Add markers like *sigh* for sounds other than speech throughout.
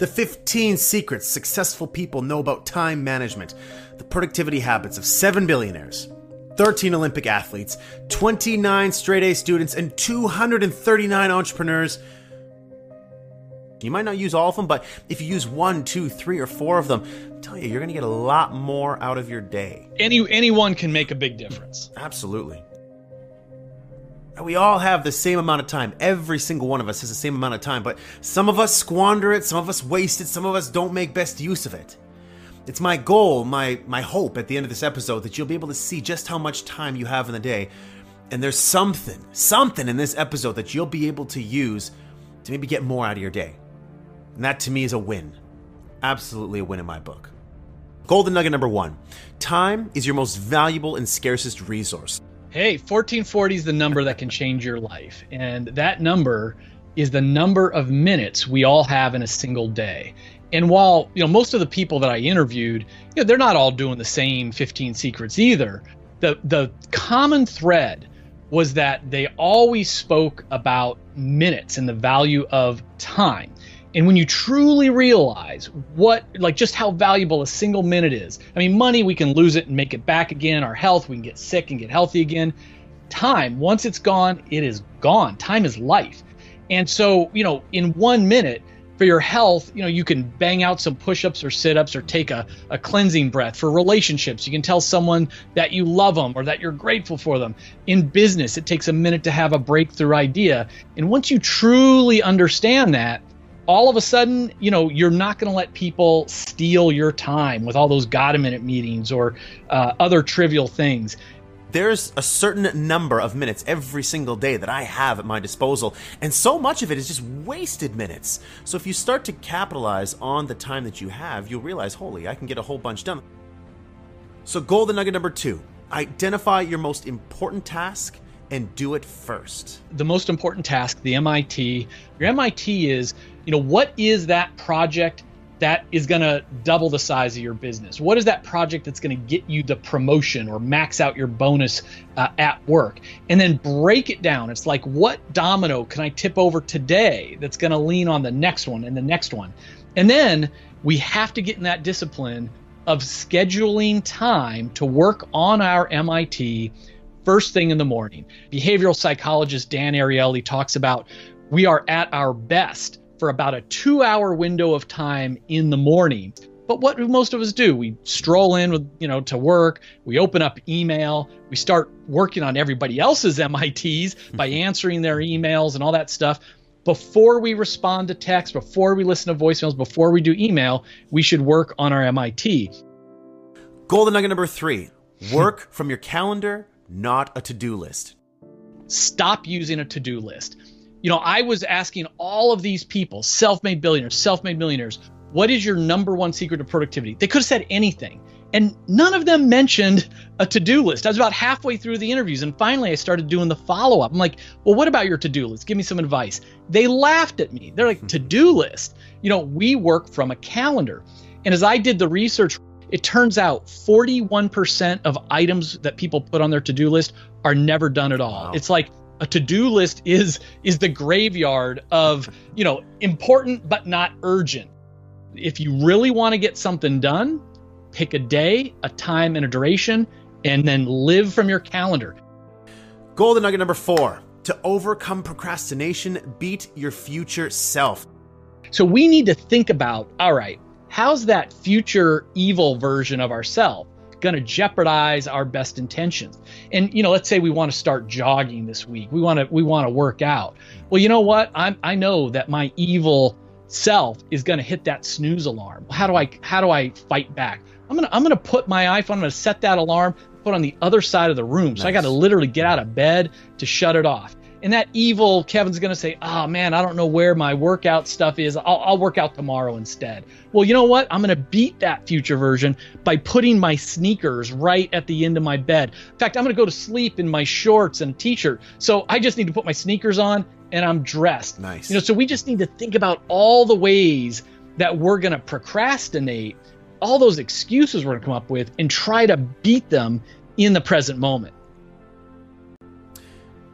The 15 secrets successful people know about time management, the productivity habits of 7 billionaires, 13 Olympic athletes, 29 straight A students, and 239 entrepreneurs. You might not use all of them, but if you use one, two, three, or four of them, I'm telling you, you're going to get a lot more out of your day. Any anyone can make a big difference. Absolutely. We all have the same amount of time. Every single one of us has the same amount of time, but some of us squander it, some of us waste it, some of us don't make best use of it. It's my goal, my my hope at the end of this episode that you'll be able to see just how much time you have in the day. And there's something, something in this episode that you'll be able to use to maybe get more out of your day. And that to me is a win. Absolutely a win in my book. Golden nugget number one time is your most valuable and scarcest resource. Hey, 1440 is the number that can change your life. And that number is the number of minutes we all have in a single day. And while, you know, most of the people that I interviewed, you know, they're not all doing the same 15 secrets either. The the common thread was that they always spoke about minutes and the value of time. And when you truly realize what, like, just how valuable a single minute is, I mean, money, we can lose it and make it back again. Our health, we can get sick and get healthy again. Time, once it's gone, it is gone. Time is life. And so, you know, in one minute, for your health, you know, you can bang out some push ups or sit ups or take a, a cleansing breath. For relationships, you can tell someone that you love them or that you're grateful for them. In business, it takes a minute to have a breakthrough idea. And once you truly understand that, all of a sudden, you know, you're not going to let people steal your time with all those God a minute meetings or uh, other trivial things. There's a certain number of minutes every single day that I have at my disposal, and so much of it is just wasted minutes. So if you start to capitalize on the time that you have, you'll realize, holy, I can get a whole bunch done. So, golden nugget number two identify your most important task and do it first. The most important task, the MIT, your MIT is, you know, what is that project that is going to double the size of your business? What is that project that's going to get you the promotion or max out your bonus uh, at work? And then break it down. It's like, what domino can I tip over today that's going to lean on the next one and the next one? And then we have to get in that discipline of scheduling time to work on our MIT first thing in the morning. Behavioral psychologist Dan Ariely talks about we are at our best for about a two hour window of time in the morning. But what do most of us do? We stroll in with, you know, to work, we open up email, we start working on everybody else's *laughs* MITs by mm-hmm. answering their emails and all that stuff. Before we respond to text, before we listen to voicemails, before we do email, we should work on our MIT. Golden nugget number three hmm. work from your calendar, not a to do list. Stop using a to do list you know, I was asking all of these people, self made billionaires, self made millionaires, what is your number one secret to productivity? They could have said anything. And none of them mentioned a to do list. I was about halfway through the interviews. And finally, I started doing the follow up. I'm like, well, what about your to do list? Give me some advice. They laughed at me. They're like, hmm. to do list? You know, we work from a calendar. And as I did the research, it turns out 41% of items that people put on their to do list are never done at all. Wow. It's like a to-do list is is the graveyard of you know important but not urgent. If you really want to get something done pick a day a time and a duration and then live from your calendar. Golden nugget number four to overcome procrastination beat your future self. So we need to think about all right how's that future evil version of ourselves going to jeopardize our best intentions. And you know, let's say we want to start jogging this week. We want to we want to work out. Well, you know what? I I know that my evil self is going to hit that snooze alarm. How do I how do I fight back? I'm going to I'm going to put my iPhone, I'm going to set that alarm put on the other side of the room. So I got to literally get out of bed to shut it off. And that evil Kevin's going to say, oh man, I don't know where my workout stuff is. I'll, I'll work out tomorrow instead. Well, you know what? I'm going to beat that future version by putting my sneakers right at the end of my bed. In fact, I'm going to go to sleep in my shorts and t-shirt. So I just need to put my sneakers on and I'm dressed. Nice. You know, so we just need to think about all the ways that we're going to procrastinate, all those excuses we're going to come up with, and try to beat them in the present moment.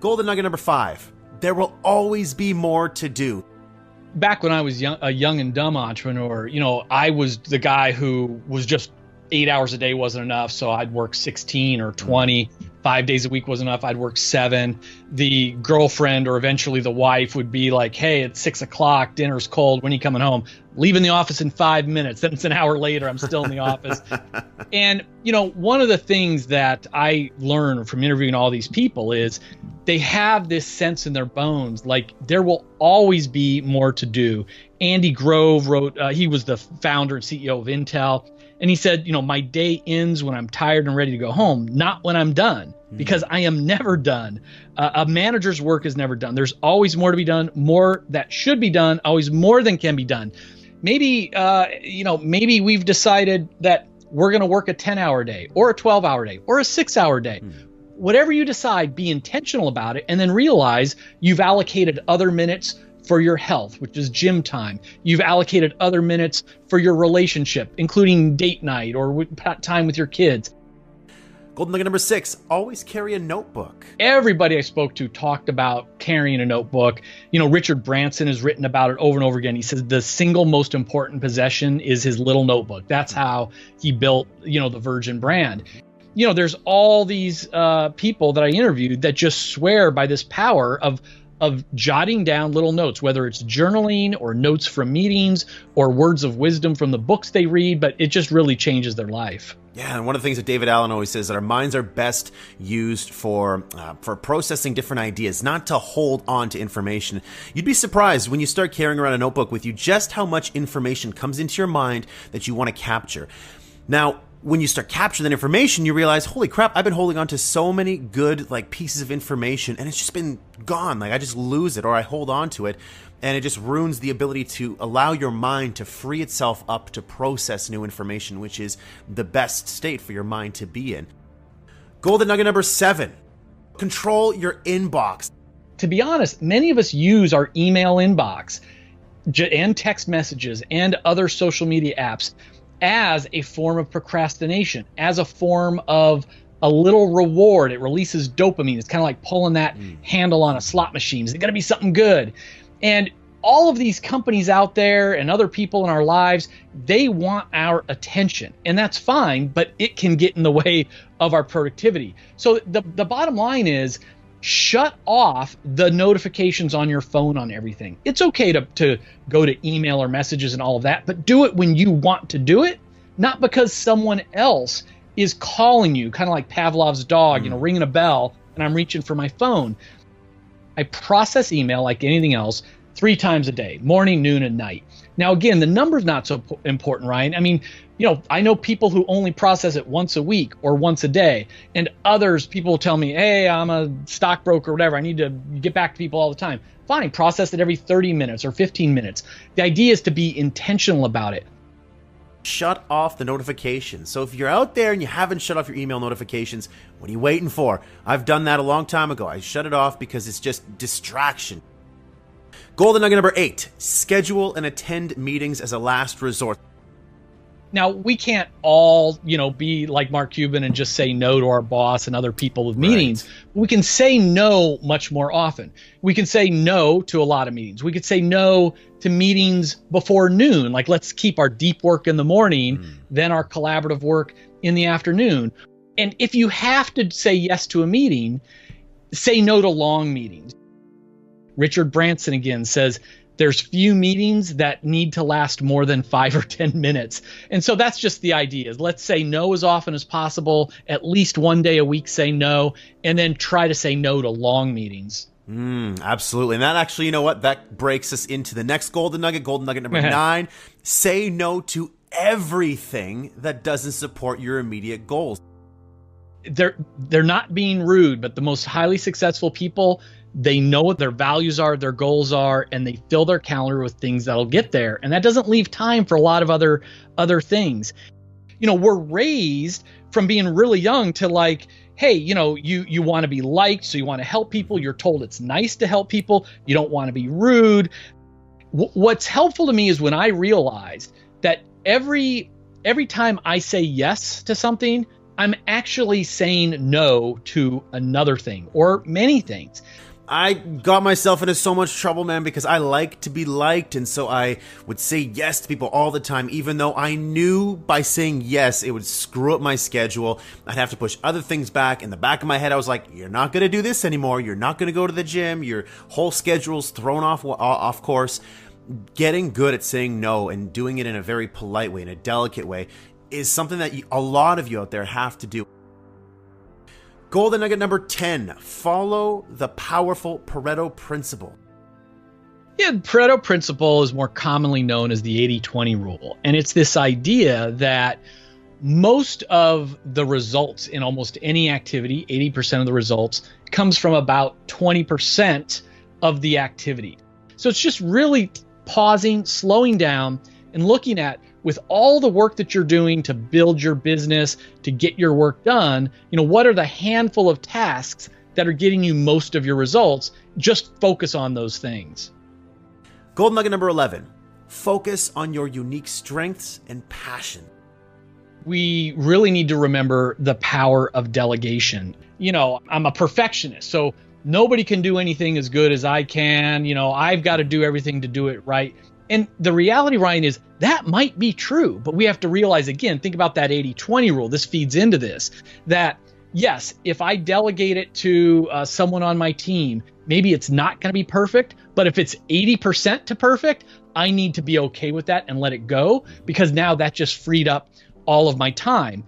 Golden nugget number five there will always be more to do. back when I was young, a young and dumb entrepreneur, you know, I was the guy who was just eight hours a day wasn't enough. So I'd work 16 or 20. Five days a week wasn't enough. I'd work seven. The girlfriend or eventually the wife would be like, Hey, it's six o'clock. Dinner's cold. When are you coming home? Leaving the office in five minutes. *laughs* Then it's an hour later. I'm still in the office. *laughs* And, you know, one of the things that I learned from interviewing all these people is they have this sense in their bones like there will always be more to do. Andy Grove wrote, uh, he was the founder and CEO of Intel and he said, you know, my day ends when I'm tired and ready to go home, not when I'm done. Because I am never done. Uh, a manager's work is never done. There's always more to be done, more that should be done, always more than can be done. Maybe, uh, you know, maybe we've decided that we're going to work a 10 hour day or a 12 hour day or a six hour day. Mm. Whatever you decide, be intentional about it and then realize you've allocated other minutes for your health, which is gym time. You've allocated other minutes for your relationship, including date night or time with your kids. Golden nugget number six always carry a notebook. Everybody I spoke to talked about carrying a notebook. You know, Richard Branson has written about it over and over again. He says the single most important possession is his little notebook. That's how he built, you know, the Virgin brand. You know, there's all these uh, people that I interviewed that just swear by this power of of jotting down little notes, whether it's journaling or notes from meetings or words of wisdom from the books they read, but it just really changes their life. Yeah, and one of the things that David Allen always says that our minds are best used for uh, for processing different ideas, not to hold on to information. You'd be surprised when you start carrying around a notebook with you just how much information comes into your mind that you want to capture. Now, when you start capturing that information, you realize, holy crap, I've been holding on to so many good like pieces of information and it's just been gone. Like I just lose it or I hold on to it and it just ruins the ability to allow your mind to free itself up to process new information, which is the best state for your mind to be in. Golden nugget number seven control your inbox. To be honest, many of us use our email inbox and text messages and other social media apps as a form of procrastination, as a form of a little reward. It releases dopamine. It's kind of like pulling that mm. handle on a slot machine. Is it going to be something good? And all of these companies out there and other people in our lives, they want our attention. And that's fine, but it can get in the way of our productivity. So the, the bottom line is shut off the notifications on your phone on everything. It's okay to, to go to email or messages and all of that, but do it when you want to do it, not because someone else is calling you, kind of like Pavlov's dog, you know, mm. ringing a bell and I'm reaching for my phone. I process email like anything else three times a day morning, noon, and night. Now, again, the number's not so important, Ryan. I mean, you know, I know people who only process it once a week or once a day, and others people tell me, "Hey, I'm a stockbroker, or whatever. I need to get back to people all the time." Fine, process it every 30 minutes or 15 minutes. The idea is to be intentional about it. Shut off the notifications. So if you're out there and you haven't shut off your email notifications, what are you waiting for? I've done that a long time ago. I shut it off because it's just distraction. Golden nugget number eight schedule and attend meetings as a last resort. Now we can't all, you know, be like Mark Cuban and just say no to our boss and other people with meetings. Right. We can say no much more often. We can say no to a lot of meetings. We could say no to meetings before noon. Like let's keep our deep work in the morning, mm. then our collaborative work in the afternoon. And if you have to say yes to a meeting, say no to long meetings. Richard Branson again says there's few meetings that need to last more than five or 10 minutes. And so that's just the idea is let's say no as often as possible, at least one day a week say no, and then try to say no to long meetings. Mm, absolutely. And that actually, you know what? That breaks us into the next golden nugget, golden nugget number *laughs* nine. Say no to everything that doesn't support your immediate goals. They're they're not being rude, but the most highly successful people they know what their values are, their goals are, and they fill their calendar with things that'll get there. And that doesn't leave time for a lot of other other things. You know, we're raised from being really young to like, hey, you know, you you want to be liked, so you want to help people. You're told it's nice to help people. You don't want to be rude. W- what's helpful to me is when I realized that every every time I say yes to something, I'm actually saying no to another thing or many things. I got myself into so much trouble, man, because I like to be liked, and so I would say yes to people all the time, even though I knew by saying yes it would screw up my schedule. I'd have to push other things back. In the back of my head, I was like, "You're not going to do this anymore. You're not going to go to the gym. Your whole schedule's thrown off off course." Getting good at saying no and doing it in a very polite way, in a delicate way, is something that a lot of you out there have to do. Golden nugget number 10 follow the powerful Pareto principle. Yeah, Pareto principle is more commonly known as the 80 20 rule. And it's this idea that most of the results in almost any activity, 80% of the results, comes from about 20% of the activity. So it's just really pausing, slowing down, and looking at with all the work that you're doing to build your business, to get your work done, you know, what are the handful of tasks that are getting you most of your results? Just focus on those things. Gold nugget number 11 focus on your unique strengths and passion. We really need to remember the power of delegation. You know, I'm a perfectionist, so nobody can do anything as good as I can. You know, I've got to do everything to do it right. And the reality, Ryan, is that might be true, but we have to realize again, think about that 80 20 rule. This feeds into this that yes, if I delegate it to uh, someone on my team, maybe it's not going to be perfect, but if it's 80% to perfect, I need to be okay with that and let it go because now that just freed up all of my time.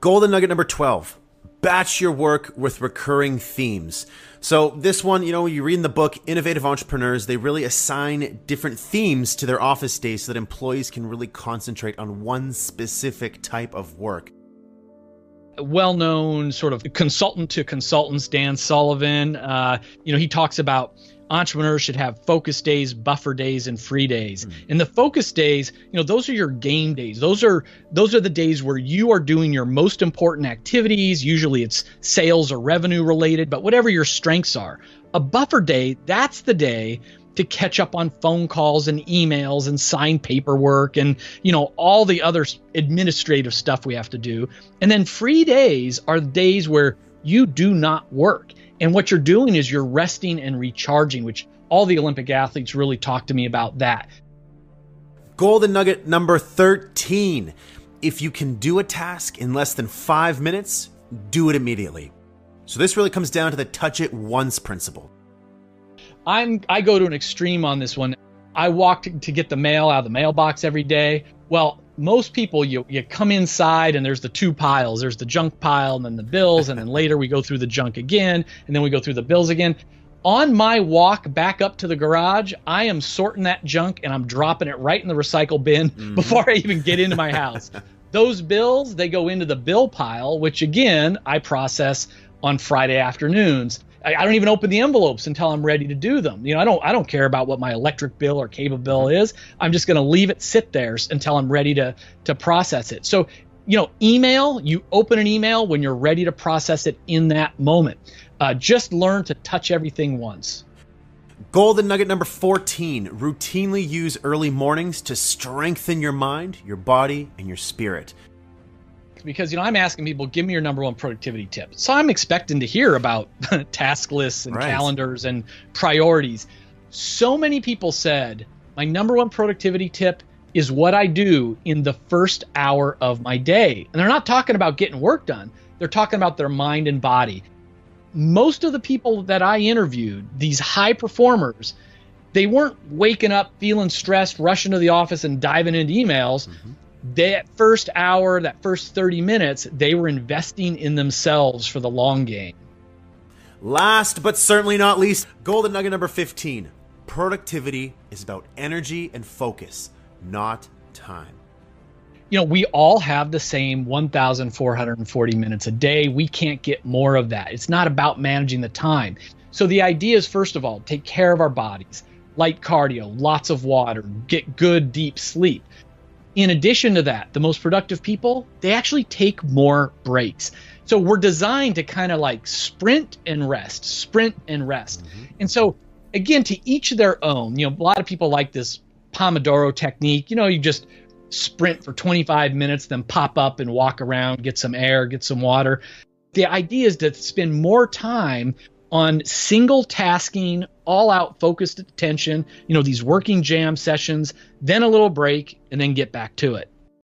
Golden nugget number 12 batch your work with recurring themes. So this one, you know, you read in the book, innovative entrepreneurs, they really assign different themes to their office days so that employees can really concentrate on one specific type of work. Well-known sort of consultant to consultants, Dan Sullivan, uh, you know, he talks about entrepreneurs should have focus days, buffer days, and free days. Mm. And the focus days, you know, those are your game days. Those are those are the days where you are doing your most important activities. Usually it's sales or revenue related, but whatever your strengths are. A buffer day, that's the day to catch up on phone calls and emails and sign paperwork and you know all the other administrative stuff we have to do. And then free days are days where you do not work and what you're doing is you're resting and recharging, which all the Olympic athletes really talk to me about that. Golden nugget number 13. If you can do a task in less than five minutes, do it immediately. So this really comes down to the touch it once principle. I'm I go to an extreme on this one. I walk to, to get the mail out of the mailbox every day. Well, most people you you come inside and there's the two piles. There's the junk pile and then the bills and then *laughs* later we go through the junk again and then we go through the bills again. On my walk back up to the garage i am sorting that junk and i'm dropping it right in the recycle bin *laughs* mm-hmm. before i even get into my house. *laughs* Those bills they go into the bill pile which again i process on friday afternoons I, I don't even open the envelopes until I'm ready to do them. You know, I don't I don't care about what my electric bill or cable bill is. I'm just going to leave it sit there until I'm ready to to process it. So, you know, email, you open an email when you're ready to process it in that moment. Uh, just learn to touch everything once. Golden nugget number 14 routinely use early mornings to strengthen your mind, your body, and your spirit because you know I'm asking people, give me your number one productivity tip. So I'm expecting to hear about *laughs* task lists and right. calendars and priorities. So many people said my number one productivity tip is what I do in the first hour of my day. And they're not talking about getting work done. They're talking about their mind and body. Most of the people that I interviewed, these high performers, they weren't waking up feeling stressed, rushing to the office and diving into emails. Mm-hmm that first hour, that first 30 minutes, they were investing in themselves for the long game. Last but certainly not least, golden nugget number 15. Productivity is about energy and focus, not time. You know, we all have the same 1,440 minutes a day. We can't get more of that. It's not about managing the time. So the idea is, first of all, take care of our bodies, light cardio, lots of water, get good deep sleep in addition to that, the most productive people, they actually take more breaks. So we're designed to kind of like sprint and rest, sprint and rest. Mm-hmm. And so again, to each their own. You know, a lot of people like this Pomodoro technique. You know, you just sprint for 25 minutes, then pop up and walk around, get some air, get some water. The idea is to spend more time on single tasking, all out focused attention, you know, these working jam sessions, then a little break, and then get back to it.